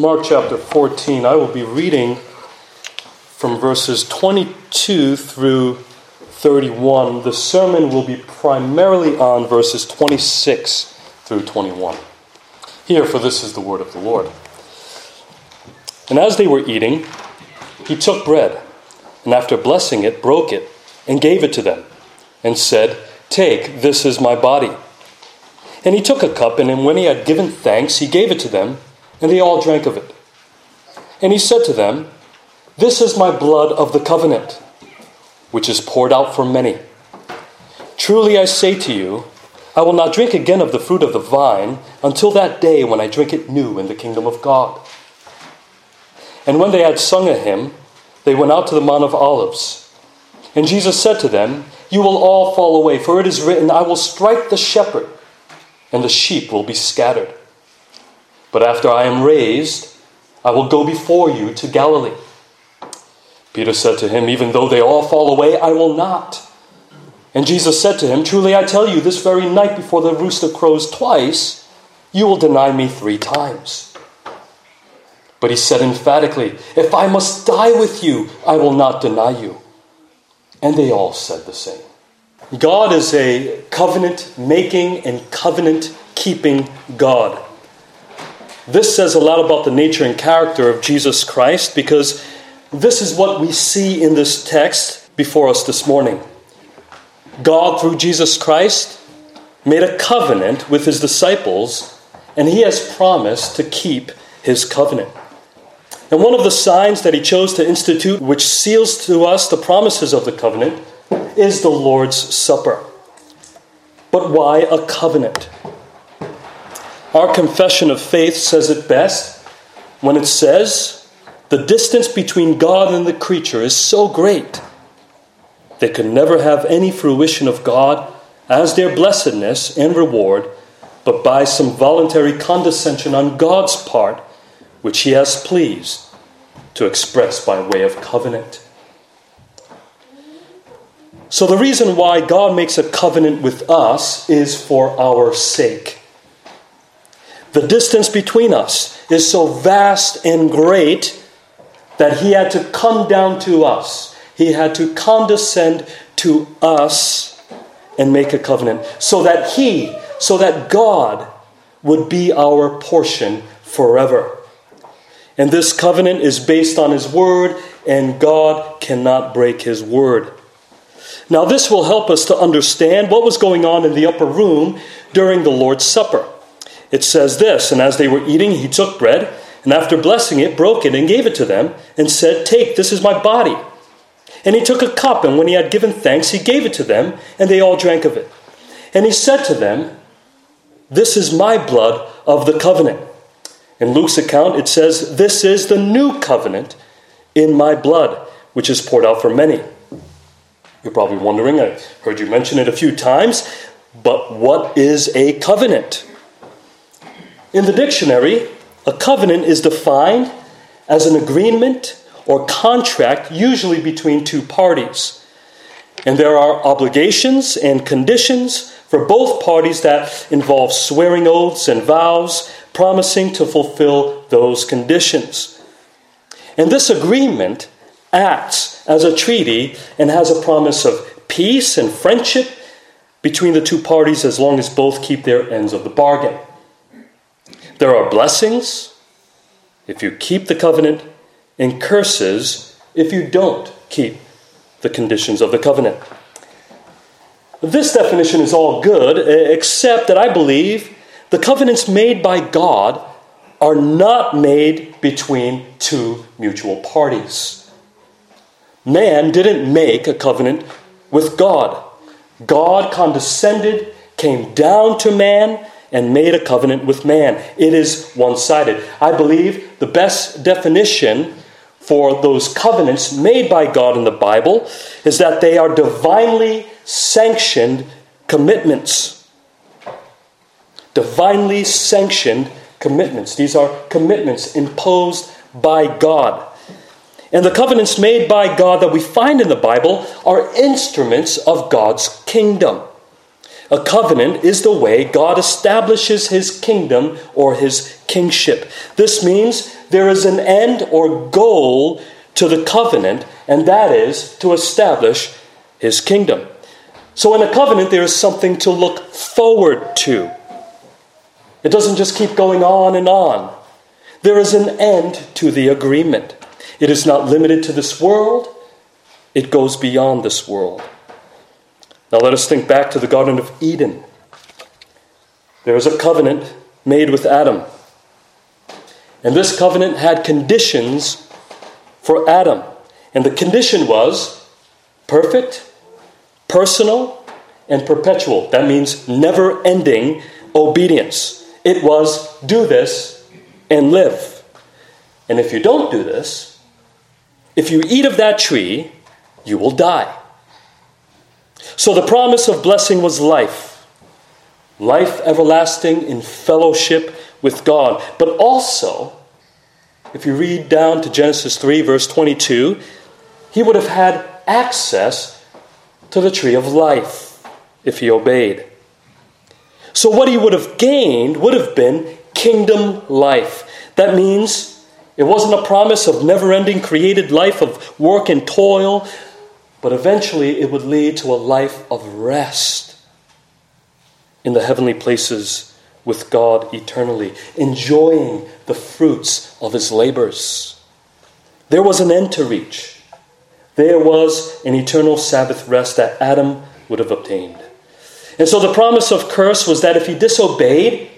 Mark chapter 14. I will be reading from verses 22 through 31. The sermon will be primarily on verses 26 through 21. Hear, for this is the word of the Lord. And as they were eating, he took bread, and after blessing it, broke it, and gave it to them, and said, Take, this is my body. And he took a cup, and when he had given thanks, he gave it to them, and they all drank of it. And he said to them, This is my blood of the covenant, which is poured out for many. Truly I say to you, I will not drink again of the fruit of the vine until that day when I drink it new in the kingdom of God. And when they had sung a hymn, they went out to the Mount of Olives. And Jesus said to them, You will all fall away, for it is written, I will strike the shepherd, and the sheep will be scattered. But after I am raised, I will go before you to Galilee. Peter said to him, Even though they all fall away, I will not. And Jesus said to him, Truly I tell you, this very night before the rooster crows twice, you will deny me three times. But he said emphatically, If I must die with you, I will not deny you. And they all said the same. God is a covenant making and covenant keeping God. This says a lot about the nature and character of Jesus Christ because this is what we see in this text before us this morning. God, through Jesus Christ, made a covenant with his disciples, and he has promised to keep his covenant. And one of the signs that he chose to institute, which seals to us the promises of the covenant, is the Lord's Supper. But why a covenant? Our confession of faith says it best when it says, The distance between God and the creature is so great, they could never have any fruition of God as their blessedness and reward, but by some voluntary condescension on God's part which he has pleased to express by way of covenant. So, the reason why God makes a covenant with us is for our sake. The distance between us is so vast and great that he had to come down to us. He had to condescend to us and make a covenant so that he, so that God would be our portion forever. And this covenant is based on His Word, and God cannot break His Word. Now, this will help us to understand what was going on in the upper room during the Lord's Supper. It says this And as they were eating, He took bread, and after blessing it, broke it and gave it to them, and said, Take, this is my body. And he took a cup, and when he had given thanks, he gave it to them, and they all drank of it. And he said to them, This is my blood of the covenant in Luke's account, it says, This is the new covenant in my blood, which is poured out for many. You're probably wondering, I heard you mention it a few times, but what is a covenant? In the dictionary, a covenant is defined as an agreement or contract, usually between two parties. And there are obligations and conditions for both parties that involve swearing oaths and vows, promising to fulfill those conditions. And this agreement acts as a treaty and has a promise of peace and friendship between the two parties as long as both keep their ends of the bargain. There are blessings if you keep the covenant, and curses if you don't keep the conditions of the covenant. This definition is all good, except that I believe the covenants made by God are not made between two mutual parties. Man didn't make a covenant with God. God condescended, came down to man, and made a covenant with man. It is one sided. I believe the best definition for those covenants made by God in the Bible is that they are divinely sanctioned commitments divinely sanctioned commitments. These are commitments imposed by God. And the covenants made by God that we find in the Bible are instruments of God's kingdom. A covenant is the way God establishes his kingdom or his kingship. This means there is an end or goal to the covenant, and that is to establish his kingdom. So, in a covenant, there is something to look forward to. It doesn't just keep going on and on. There is an end to the agreement. It is not limited to this world, it goes beyond this world. Now, let us think back to the Garden of Eden. There was a covenant made with Adam. And this covenant had conditions for Adam. And the condition was perfect, personal, and perpetual. That means never ending obedience. It was do this and live. And if you don't do this, if you eat of that tree, you will die. So the promise of blessing was life life everlasting in fellowship with God. But also, if you read down to Genesis 3, verse 22, he would have had access to the tree of life if he obeyed. So, what he would have gained would have been kingdom life. That means it wasn't a promise of never ending created life of work and toil, but eventually it would lead to a life of rest in the heavenly places with God eternally, enjoying the fruits of his labors. There was an end to reach. There was an eternal Sabbath rest that Adam would have obtained. And so the promise of curse was that if he disobeyed,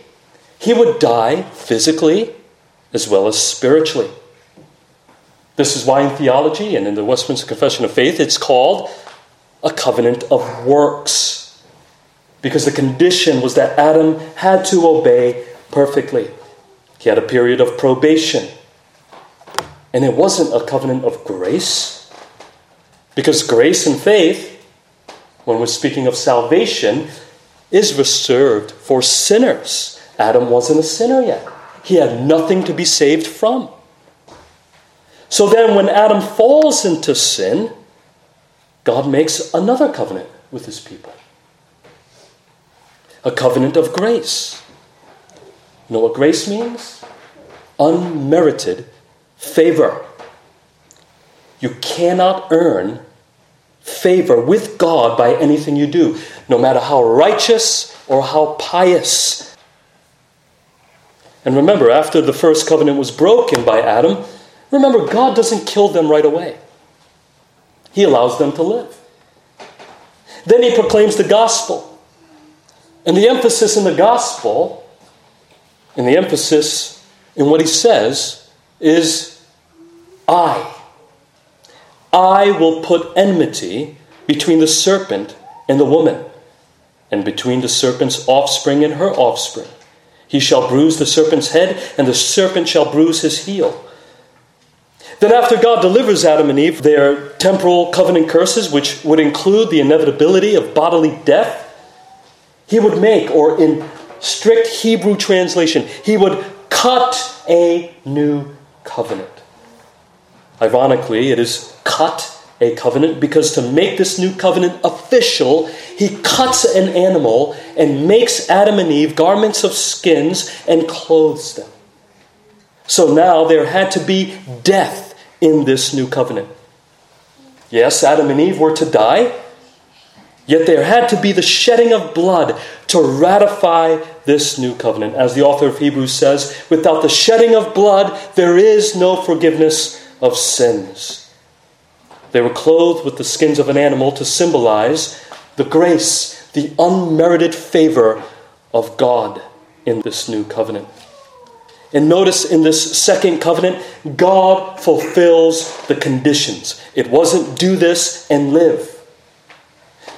he would die physically as well as spiritually. This is why in theology and in the Westminster Confession of Faith it's called a covenant of works. Because the condition was that Adam had to obey perfectly. He had a period of probation. And it wasn't a covenant of grace. Because grace and faith, when we're speaking of salvation, is reserved for sinners. Adam wasn't a sinner yet, he had nothing to be saved from. So then, when Adam falls into sin, God makes another covenant with his people a covenant of grace. You know what grace means? Unmerited favor. You cannot earn favor with God by anything you do, no matter how righteous or how pious. And remember, after the first covenant was broken by Adam, Remember, God doesn't kill them right away, He allows them to live. Then He proclaims the gospel. And the emphasis in the gospel, and the emphasis in what He says, is I. I will put enmity between the serpent and the woman, and between the serpent's offspring and her offspring. He shall bruise the serpent's head, and the serpent shall bruise his heel. Then, after God delivers Adam and Eve their temporal covenant curses, which would include the inevitability of bodily death, he would make, or in strict Hebrew translation, he would cut a new covenant. Ironically, it is cut a covenant because to make this new covenant official, he cuts an animal and makes Adam and Eve garments of skins and clothes them. So now there had to be death in this new covenant. Yes, Adam and Eve were to die, yet there had to be the shedding of blood to ratify this new covenant. As the author of Hebrews says, without the shedding of blood, there is no forgiveness of sins. They were clothed with the skins of an animal to symbolize the grace, the unmerited favor of God in this new covenant. And notice in this second covenant, God fulfills the conditions. It wasn't do this and live.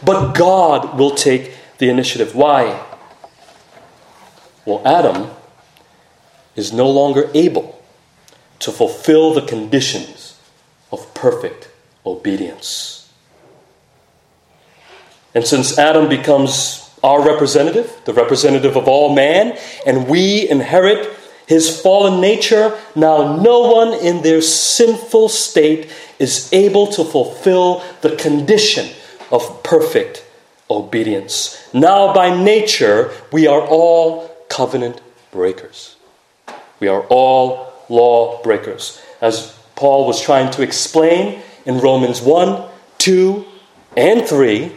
But God will take the initiative. Why? Well, Adam is no longer able to fulfill the conditions of perfect obedience. And since Adam becomes our representative, the representative of all man, and we inherit his fallen nature, now no one in their sinful state is able to fulfill the condition of perfect obedience. Now, by nature, we are all covenant breakers. We are all law breakers. As Paul was trying to explain in Romans 1, 2, and 3,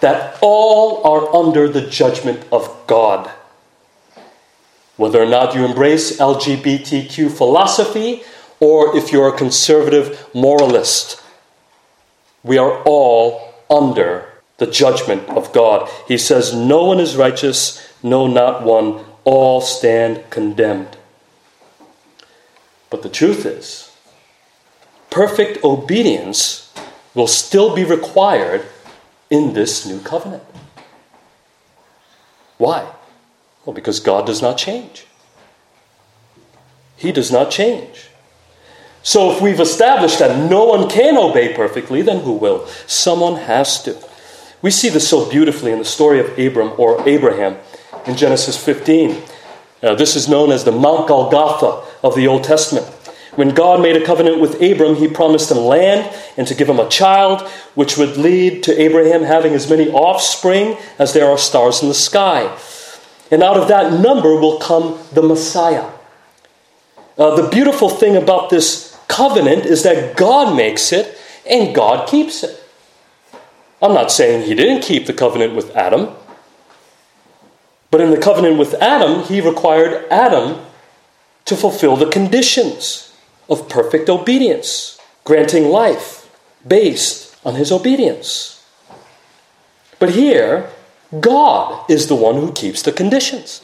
that all are under the judgment of God. Whether or not you embrace LGBTQ philosophy or if you're a conservative moralist, we are all under the judgment of God. He says, No one is righteous, no, not one. All stand condemned. But the truth is, perfect obedience will still be required in this new covenant. Why? Well, because God does not change. He does not change. So if we've established that no one can obey perfectly, then who will? Someone has to. We see this so beautifully in the story of Abram or Abraham in Genesis 15. Uh, this is known as the Mount Golgotha of the Old Testament. When God made a covenant with Abram, he promised him land and to give him a child, which would lead to Abraham having as many offspring as there are stars in the sky. And out of that number will come the Messiah. Uh, the beautiful thing about this covenant is that God makes it and God keeps it. I'm not saying he didn't keep the covenant with Adam, but in the covenant with Adam, he required Adam to fulfill the conditions of perfect obedience, granting life based on his obedience. But here, God is the one who keeps the conditions.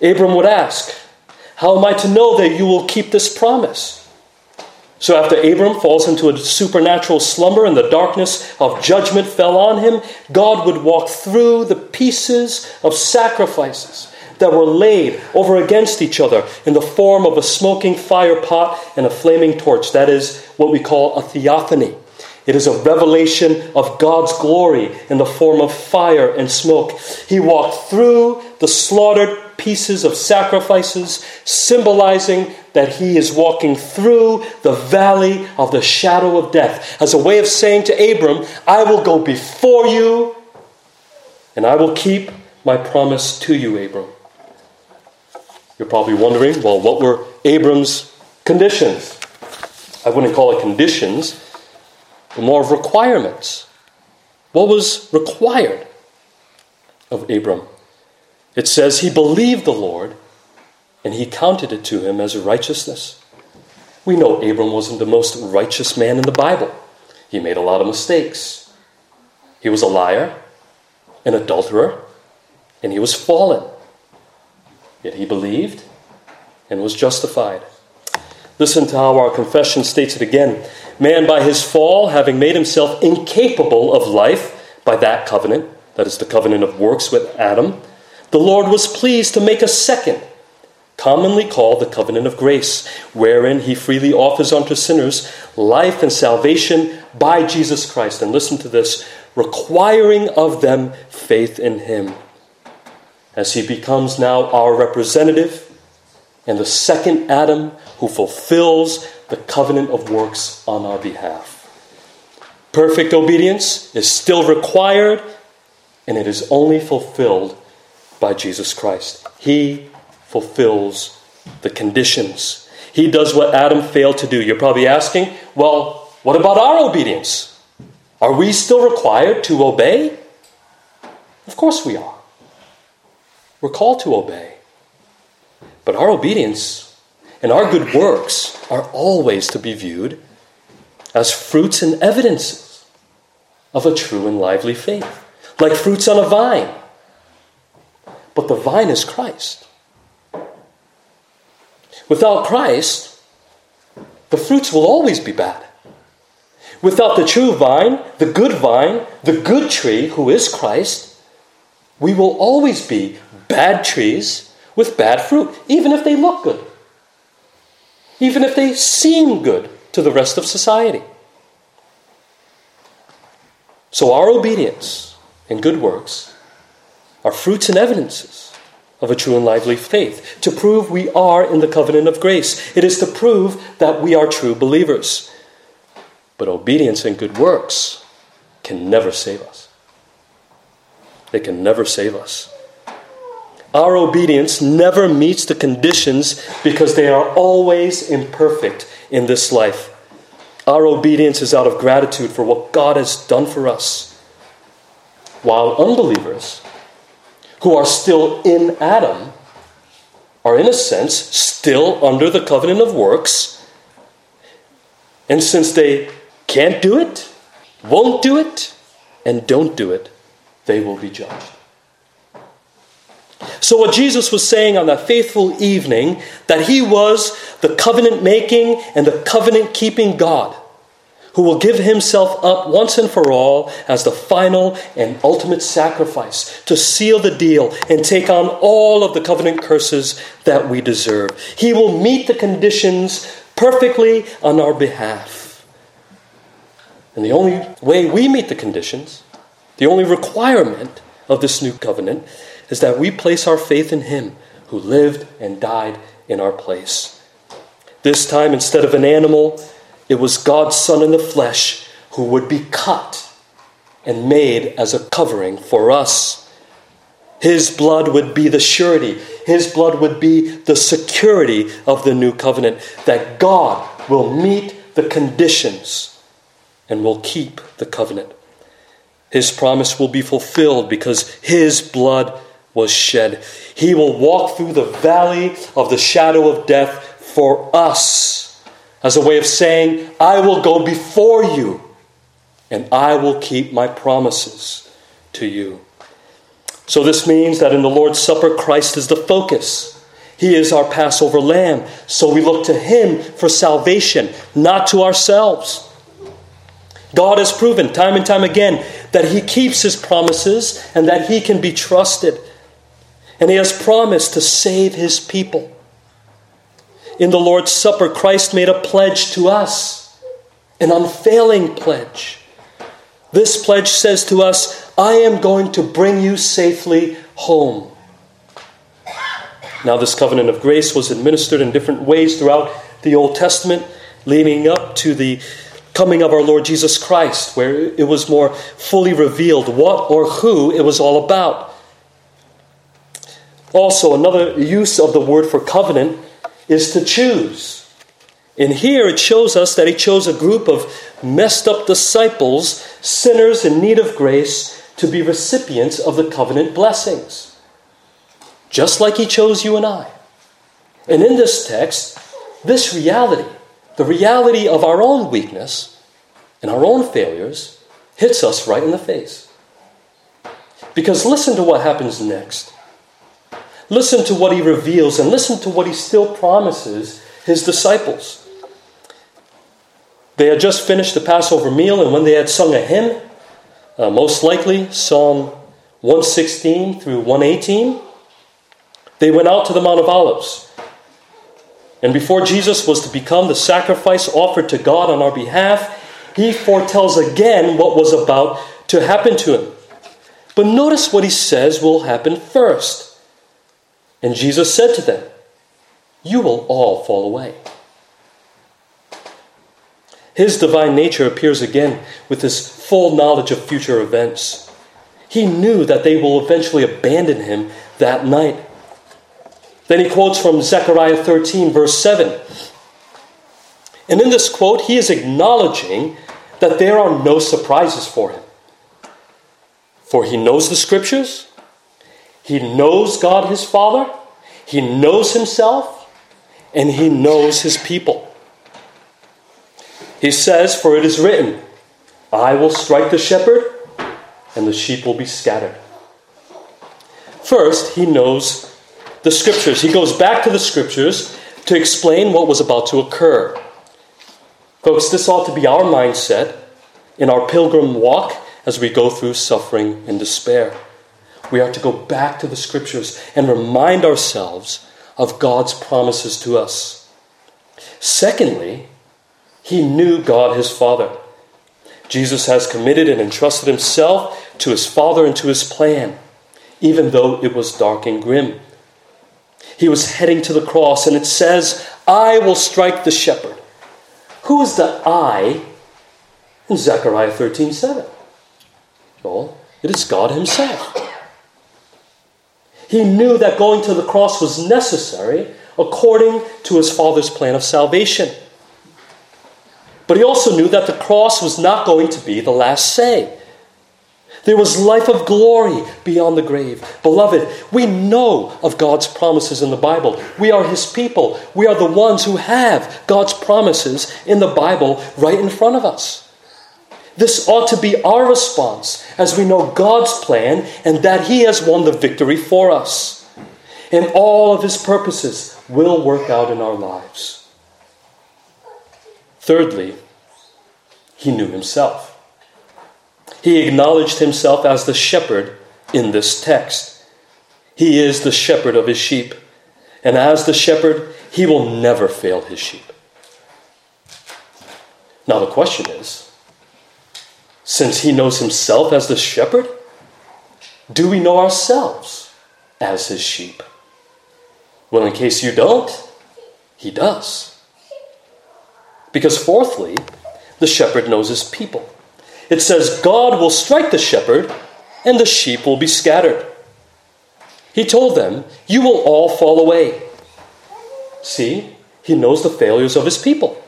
Abram would ask, How am I to know that you will keep this promise? So after Abram falls into a supernatural slumber and the darkness of judgment fell on him, God would walk through the pieces of sacrifices that were laid over against each other in the form of a smoking fire pot and a flaming torch. That is what we call a theophany. It is a revelation of God's glory in the form of fire and smoke. He walked through the slaughtered pieces of sacrifices, symbolizing that he is walking through the valley of the shadow of death as a way of saying to Abram, I will go before you and I will keep my promise to you, Abram. You're probably wondering, well, what were Abram's conditions? I wouldn't call it conditions, more of requirements. What was required of Abram? It says he believed the Lord and he counted it to him as righteousness. We know Abram wasn't the most righteous man in the Bible. He made a lot of mistakes. He was a liar, an adulterer, and he was fallen. Yet he believed and was justified. Listen to how our confession states it again. Man, by his fall, having made himself incapable of life by that covenant, that is the covenant of works with Adam, the Lord was pleased to make a second commonly called the covenant of grace, wherein he freely offers unto sinners life and salvation by Jesus Christ. And listen to this requiring of them faith in him. As he becomes now our representative and the second Adam who fulfills the covenant of works on our behalf. Perfect obedience is still required, and it is only fulfilled by Jesus Christ. He fulfills the conditions. He does what Adam failed to do. You're probably asking, well, what about our obedience? Are we still required to obey? Of course we are. We're called to obey. But our obedience and our good works are always to be viewed as fruits and evidences of a true and lively faith, like fruits on a vine. But the vine is Christ. Without Christ, the fruits will always be bad. Without the true vine, the good vine, the good tree, who is Christ, we will always be bad trees with bad fruit, even if they look good, even if they seem good to the rest of society. So, our obedience and good works are fruits and evidences of a true and lively faith, to prove we are in the covenant of grace. It is to prove that we are true believers. But obedience and good works can never save us. They can never save us. Our obedience never meets the conditions because they are always imperfect in this life. Our obedience is out of gratitude for what God has done for us. While unbelievers, who are still in Adam, are in a sense still under the covenant of works. And since they can't do it, won't do it, and don't do it, they will be judged. So, what Jesus was saying on that faithful evening, that he was the covenant making and the covenant keeping God who will give himself up once and for all as the final and ultimate sacrifice to seal the deal and take on all of the covenant curses that we deserve. He will meet the conditions perfectly on our behalf. And the only way we meet the conditions, the only requirement of this new covenant, is that we place our faith in Him who lived and died in our place. This time, instead of an animal, it was God's Son in the flesh who would be cut and made as a covering for us. His blood would be the surety, His blood would be the security of the new covenant, that God will meet the conditions and will keep the covenant. His promise will be fulfilled because His blood was shed. He will walk through the valley of the shadow of death for us as a way of saying, I will go before you and I will keep my promises to you. So, this means that in the Lord's Supper, Christ is the focus. He is our Passover lamb. So, we look to Him for salvation, not to ourselves. God has proven time and time again that He keeps His promises and that He can be trusted. And he has promised to save his people. In the Lord's Supper, Christ made a pledge to us, an unfailing pledge. This pledge says to us, I am going to bring you safely home. Now, this covenant of grace was administered in different ways throughout the Old Testament, leading up to the coming of our Lord Jesus Christ, where it was more fully revealed what or who it was all about. Also, another use of the word for covenant is to choose. And here it shows us that he chose a group of messed up disciples, sinners in need of grace, to be recipients of the covenant blessings. Just like he chose you and I. And in this text, this reality, the reality of our own weakness and our own failures, hits us right in the face. Because listen to what happens next. Listen to what he reveals and listen to what he still promises his disciples. They had just finished the Passover meal, and when they had sung a hymn, uh, most likely Psalm 116 through 118, they went out to the Mount of Olives. And before Jesus was to become the sacrifice offered to God on our behalf, he foretells again what was about to happen to him. But notice what he says will happen first. And Jesus said to them, You will all fall away. His divine nature appears again with his full knowledge of future events. He knew that they will eventually abandon him that night. Then he quotes from Zechariah 13, verse 7. And in this quote, he is acknowledging that there are no surprises for him. For he knows the scriptures, he knows God his Father, he knows himself, and he knows his people. He says, For it is written, I will strike the shepherd, and the sheep will be scattered. First, he knows the scriptures. He goes back to the scriptures to explain what was about to occur. Folks, this ought to be our mindset in our pilgrim walk as we go through suffering and despair we are to go back to the scriptures and remind ourselves of God's promises to us. Secondly, he knew God his Father. Jesus has committed and entrusted himself to his Father and to his plan, even though it was dark and grim. He was heading to the cross, and it says, I will strike the shepherd. Who is the I in Zechariah 13 7? No, it is God Himself. He knew that going to the cross was necessary according to His Father's plan of salvation. But He also knew that the cross was not going to be the last say. There was life of glory beyond the grave. Beloved, we know of God's promises in the Bible. We are His people. We are the ones who have God's promises in the Bible right in front of us. This ought to be our response as we know God's plan and that He has won the victory for us. And all of His purposes will work out in our lives. Thirdly, He knew Himself. He acknowledged himself as the shepherd in this text. He is the shepherd of his sheep. And as the shepherd, he will never fail his sheep. Now, the question is since he knows himself as the shepherd, do we know ourselves as his sheep? Well, in case you don't, he does. Because, fourthly, the shepherd knows his people it says, God will strike the shepherd, and the sheep will be scattered. He told them, You will all fall away. See, he knows the failures of his people.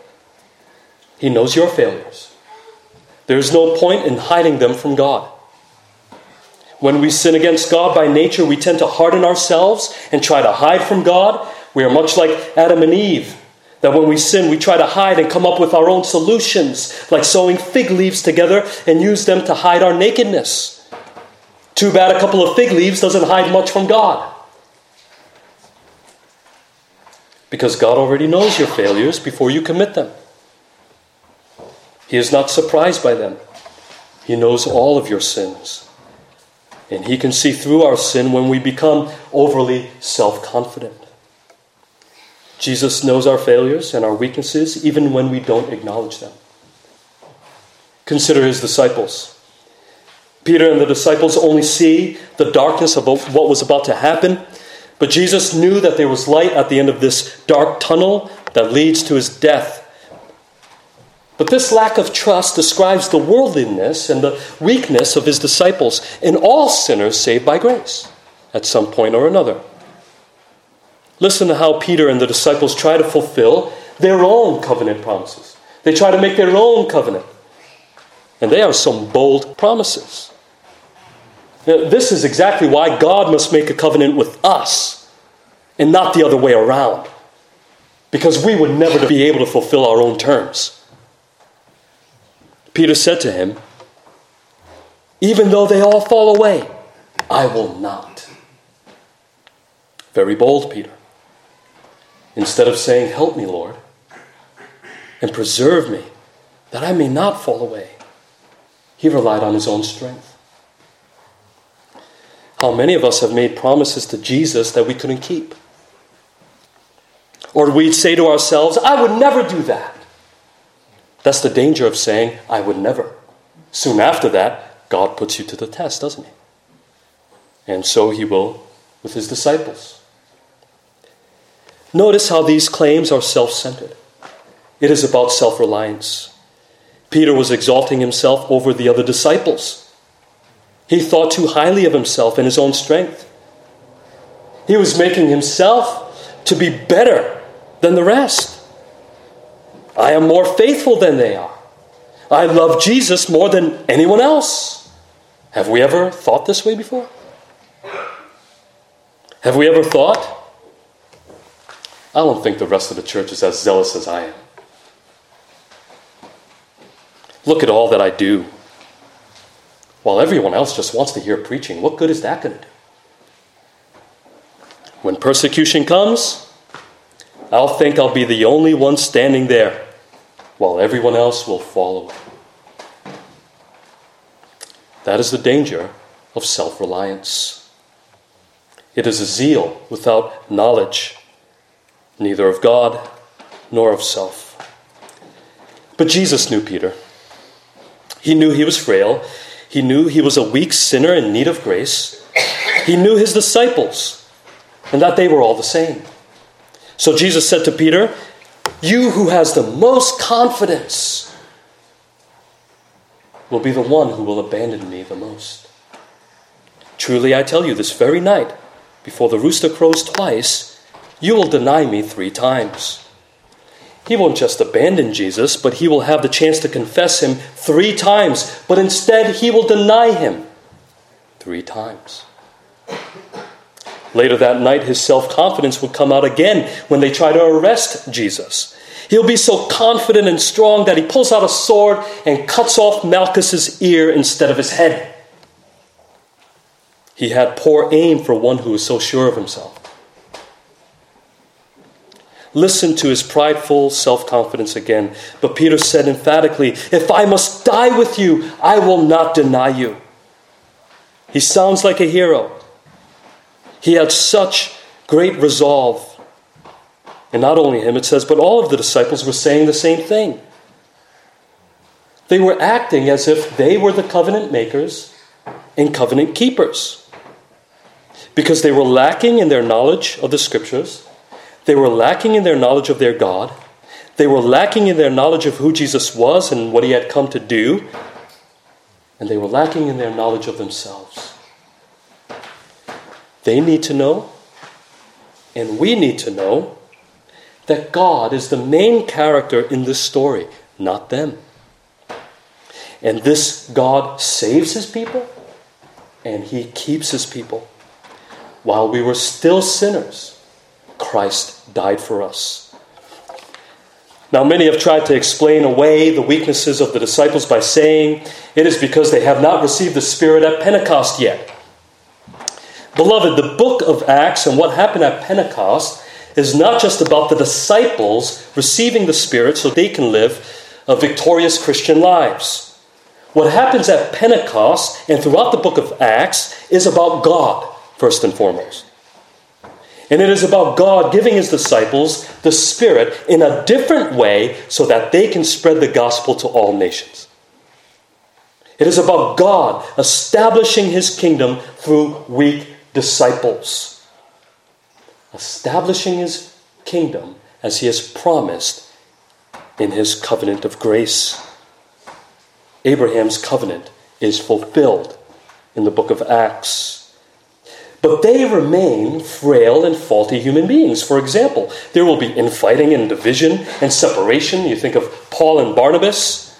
He knows your failures. There is no point in hiding them from God. When we sin against God by nature, we tend to harden ourselves and try to hide from God. We are much like Adam and Eve that when we sin, we try to hide and come up with our own solutions, like sewing fig leaves together and use them to hide our nakedness. Too bad a couple of fig leaves doesn't hide much from God. Because God already knows your failures before you commit them. He is not surprised by them. He knows all of your sins. And He can see through our sin when we become overly self confident. Jesus knows our failures and our weaknesses even when we don't acknowledge them. Consider his disciples. Peter and the disciples only see the darkness of what was about to happen, but Jesus knew that there was light at the end of this dark tunnel that leads to his death. But this lack of trust describes the worldliness and the weakness of his disciples and all sinners saved by grace at some point or another. Listen to how Peter and the disciples try to fulfill their own covenant promises. They try to make their own covenant. And they are some bold promises. Now, this is exactly why God must make a covenant with us and not the other way around. Because we would never be able to fulfill our own terms. Peter said to him, Even though they all fall away, I will not. Very bold, Peter. Instead of saying, Help me, Lord, and preserve me, that I may not fall away, he relied on his own strength. How many of us have made promises to Jesus that we couldn't keep? Or we'd say to ourselves, I would never do that. That's the danger of saying, I would never. Soon after that, God puts you to the test, doesn't he? And so he will with his disciples. Notice how these claims are self centered. It is about self reliance. Peter was exalting himself over the other disciples. He thought too highly of himself and his own strength. He was making himself to be better than the rest. I am more faithful than they are. I love Jesus more than anyone else. Have we ever thought this way before? Have we ever thought I don't think the rest of the church is as zealous as I am. Look at all that I do. While everyone else just wants to hear preaching, what good is that going to do? When persecution comes, I'll think I'll be the only one standing there, while everyone else will fall away. That is the danger of self reliance. It is a zeal without knowledge neither of God nor of self. But Jesus knew Peter. He knew he was frail. He knew he was a weak sinner in need of grace. He knew his disciples and that they were all the same. So Jesus said to Peter, You who has the most confidence, will be the one who will abandon me the most. Truly, I tell you, this very night, before the rooster crows twice, you will deny me three times. He won't just abandon Jesus, but he will have the chance to confess him three times, but instead he will deny him three times. Later that night, his self confidence will come out again when they try to arrest Jesus. He'll be so confident and strong that he pulls out a sword and cuts off Malchus's ear instead of his head. He had poor aim for one who was so sure of himself. Listen to his prideful self confidence again. But Peter said emphatically, If I must die with you, I will not deny you. He sounds like a hero. He had such great resolve. And not only him, it says, but all of the disciples were saying the same thing. They were acting as if they were the covenant makers and covenant keepers. Because they were lacking in their knowledge of the scriptures, they were lacking in their knowledge of their God, they were lacking in their knowledge of who Jesus was and what he had come to do, and they were lacking in their knowledge of themselves. They need to know, and we need to know, that God is the main character in this story, not them. And this God saves his people, and he keeps his people. While we were still sinners, Christ died for us. Now, many have tried to explain away the weaknesses of the disciples by saying it is because they have not received the Spirit at Pentecost yet. Beloved, the book of Acts and what happened at Pentecost is not just about the disciples receiving the Spirit so they can live victorious Christian lives. What happens at Pentecost and throughout the book of Acts is about God, first and foremost. And it is about God giving his disciples the Spirit in a different way so that they can spread the gospel to all nations. It is about God establishing his kingdom through weak disciples, establishing his kingdom as he has promised in his covenant of grace. Abraham's covenant is fulfilled in the book of Acts. But they remain frail and faulty human beings. For example, there will be infighting and division and separation. You think of Paul and Barnabas.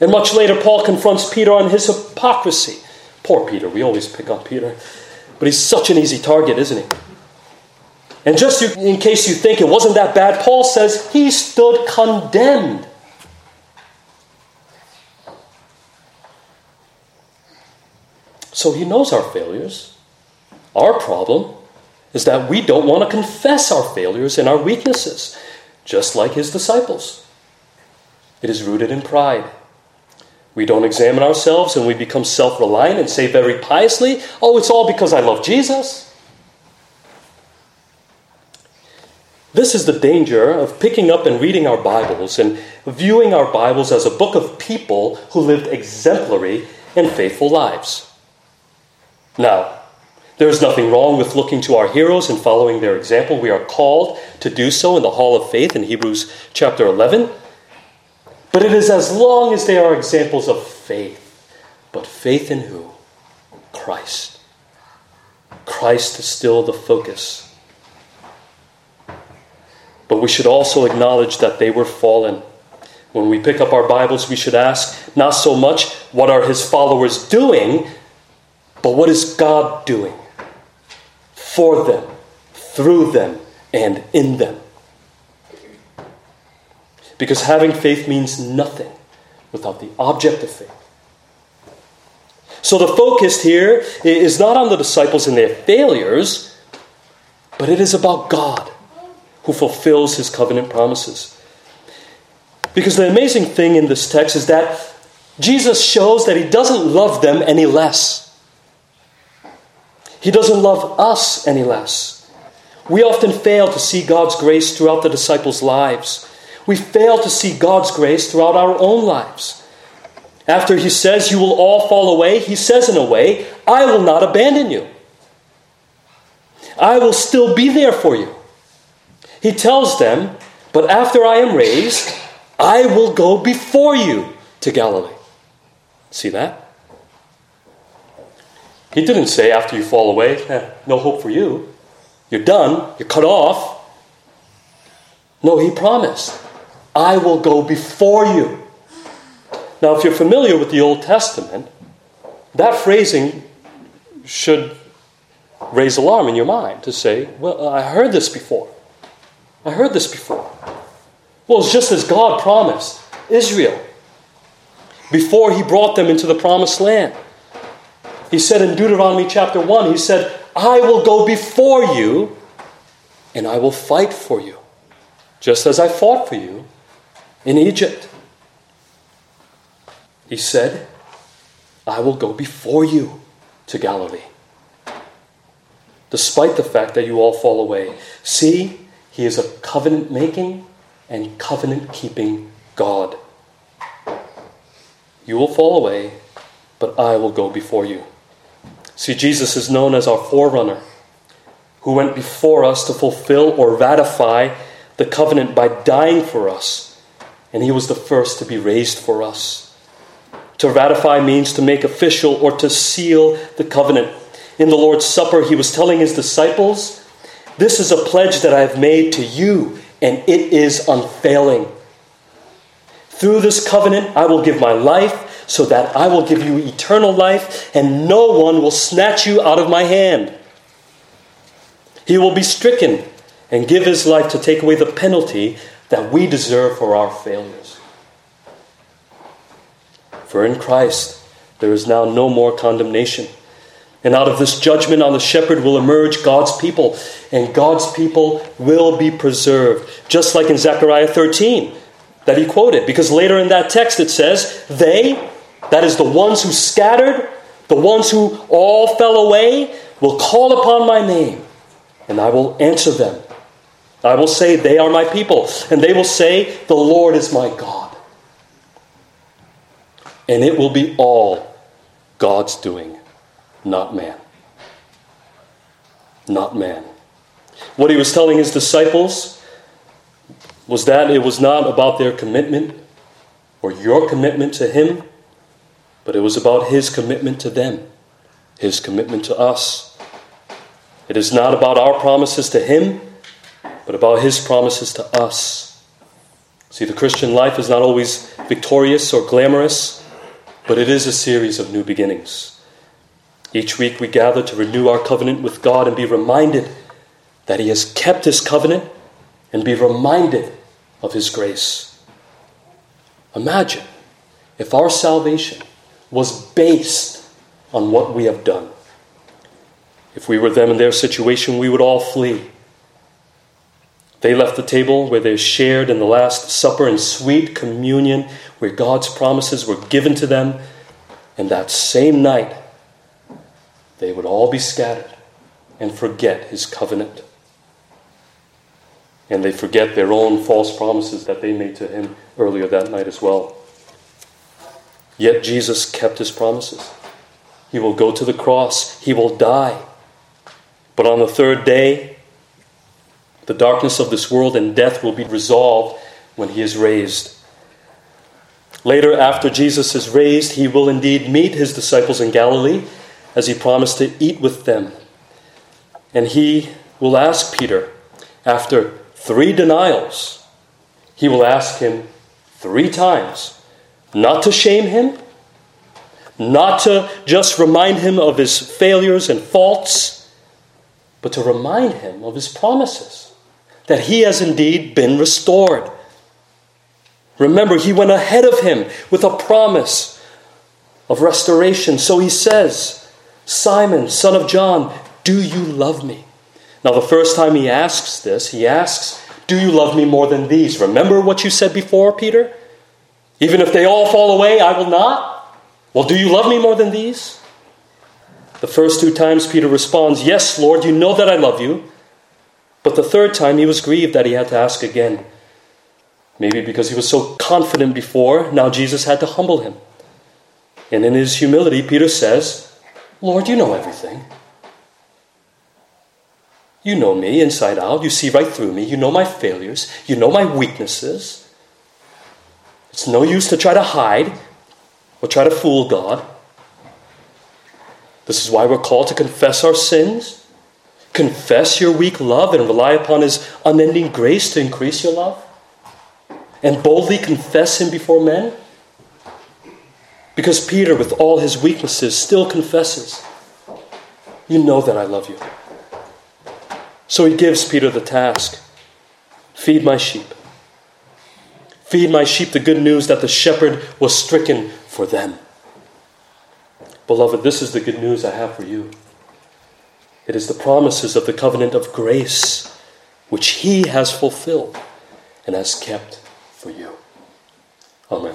And much later, Paul confronts Peter on his hypocrisy. Poor Peter, we always pick on Peter. But he's such an easy target, isn't he? And just in case you think it wasn't that bad, Paul says he stood condemned. So he knows our failures. Our problem is that we don't want to confess our failures and our weaknesses, just like his disciples. It is rooted in pride. We don't examine ourselves and we become self reliant and say very piously, Oh, it's all because I love Jesus. This is the danger of picking up and reading our Bibles and viewing our Bibles as a book of people who lived exemplary and faithful lives. Now, there is nothing wrong with looking to our heroes and following their example. We are called to do so in the Hall of Faith in Hebrews chapter 11. But it is as long as they are examples of faith. But faith in who? Christ. Christ is still the focus. But we should also acknowledge that they were fallen. When we pick up our Bibles, we should ask not so much what are his followers doing, but what is God doing for them, through them, and in them? Because having faith means nothing without the object of faith. So the focus here is not on the disciples and their failures, but it is about God who fulfills his covenant promises. Because the amazing thing in this text is that Jesus shows that he doesn't love them any less. He doesn't love us any less. We often fail to see God's grace throughout the disciples' lives we fail to see God's grace throughout our own lives. After he says, You will all fall away, he says, in a way, I will not abandon you. I will still be there for you. He tells them, But after I am raised, I will go before you to Galilee. See that? He didn't say after you fall away, eh, no hope for you. You're done. You're cut off. No, he promised, I will go before you. Now, if you're familiar with the Old Testament, that phrasing should raise alarm in your mind to say, Well, I heard this before. I heard this before. Well, it's just as God promised Israel before he brought them into the promised land. He said in Deuteronomy chapter 1, He said, I will go before you and I will fight for you, just as I fought for you in Egypt. He said, I will go before you to Galilee. Despite the fact that you all fall away. See, He is a covenant making and covenant keeping God. You will fall away, but I will go before you. See, Jesus is known as our forerunner, who went before us to fulfill or ratify the covenant by dying for us, and he was the first to be raised for us. To ratify means to make official or to seal the covenant. In the Lord's Supper, he was telling his disciples, This is a pledge that I have made to you, and it is unfailing. Through this covenant, I will give my life so that I will give you eternal life, and no one will snatch you out of my hand. He will be stricken and give his life to take away the penalty that we deserve for our failures. For in Christ there is now no more condemnation. And out of this judgment on the shepherd will emerge God's people, and God's people will be preserved. Just like in Zechariah 13 that he quoted, because later in that text it says, They that is, the ones who scattered, the ones who all fell away, will call upon my name, and I will answer them. I will say, They are my people, and they will say, The Lord is my God. And it will be all God's doing, not man. Not man. What he was telling his disciples was that it was not about their commitment or your commitment to him but it was about his commitment to them, his commitment to us. It is not about our promises to him, but about his promises to us. See, the Christian life is not always victorious or glamorous, but it is a series of new beginnings. Each week we gather to renew our covenant with God and be reminded that He has kept His covenant and be reminded of His grace. Imagine if our salvation was based on what we have done. If we were them in their situation, we would all flee. They left the table where they shared in the Last Supper in sweet communion, where God's promises were given to them, and that same night they would all be scattered and forget His covenant. And they forget their own false promises that they made to Him earlier that night as well. Yet Jesus kept his promises. He will go to the cross, he will die. But on the third day, the darkness of this world and death will be resolved when he is raised. Later, after Jesus is raised, he will indeed meet his disciples in Galilee as he promised to eat with them. And he will ask Peter, after three denials, he will ask him three times not to shame him, not to just remind him of his failures and faults, but to remind him of his promises that he has indeed been restored. Remember, he went ahead of him with a promise of restoration. So he says, Simon, son of John, do you love me? Now, the first time he asks this, he asks, Do you love me more than these? Remember what you said before, Peter? Even if they all fall away, I will not? Well, do you love me more than these? The first two times Peter responds, Yes, Lord, you know that I love you. But the third time he was grieved that he had to ask again. Maybe because he was so confident before, now Jesus had to humble him. And in his humility, Peter says, Lord, you know everything. You know me inside out. You see right through me. You know my failures. You know my weaknesses. It's no use to try to hide. or try to fool God. This is why we're called to confess our sins, confess your weak love, and rely upon His unending grace to increase your love, and boldly confess Him before men. Because Peter, with all his weaknesses, still confesses, You know that I love you. So he gives Peter the task feed my sheep. Feed my sheep the good news that the shepherd was stricken for them. Beloved, this is the good news I have for you. It is the promises of the covenant of grace which he has fulfilled and has kept for you. Amen.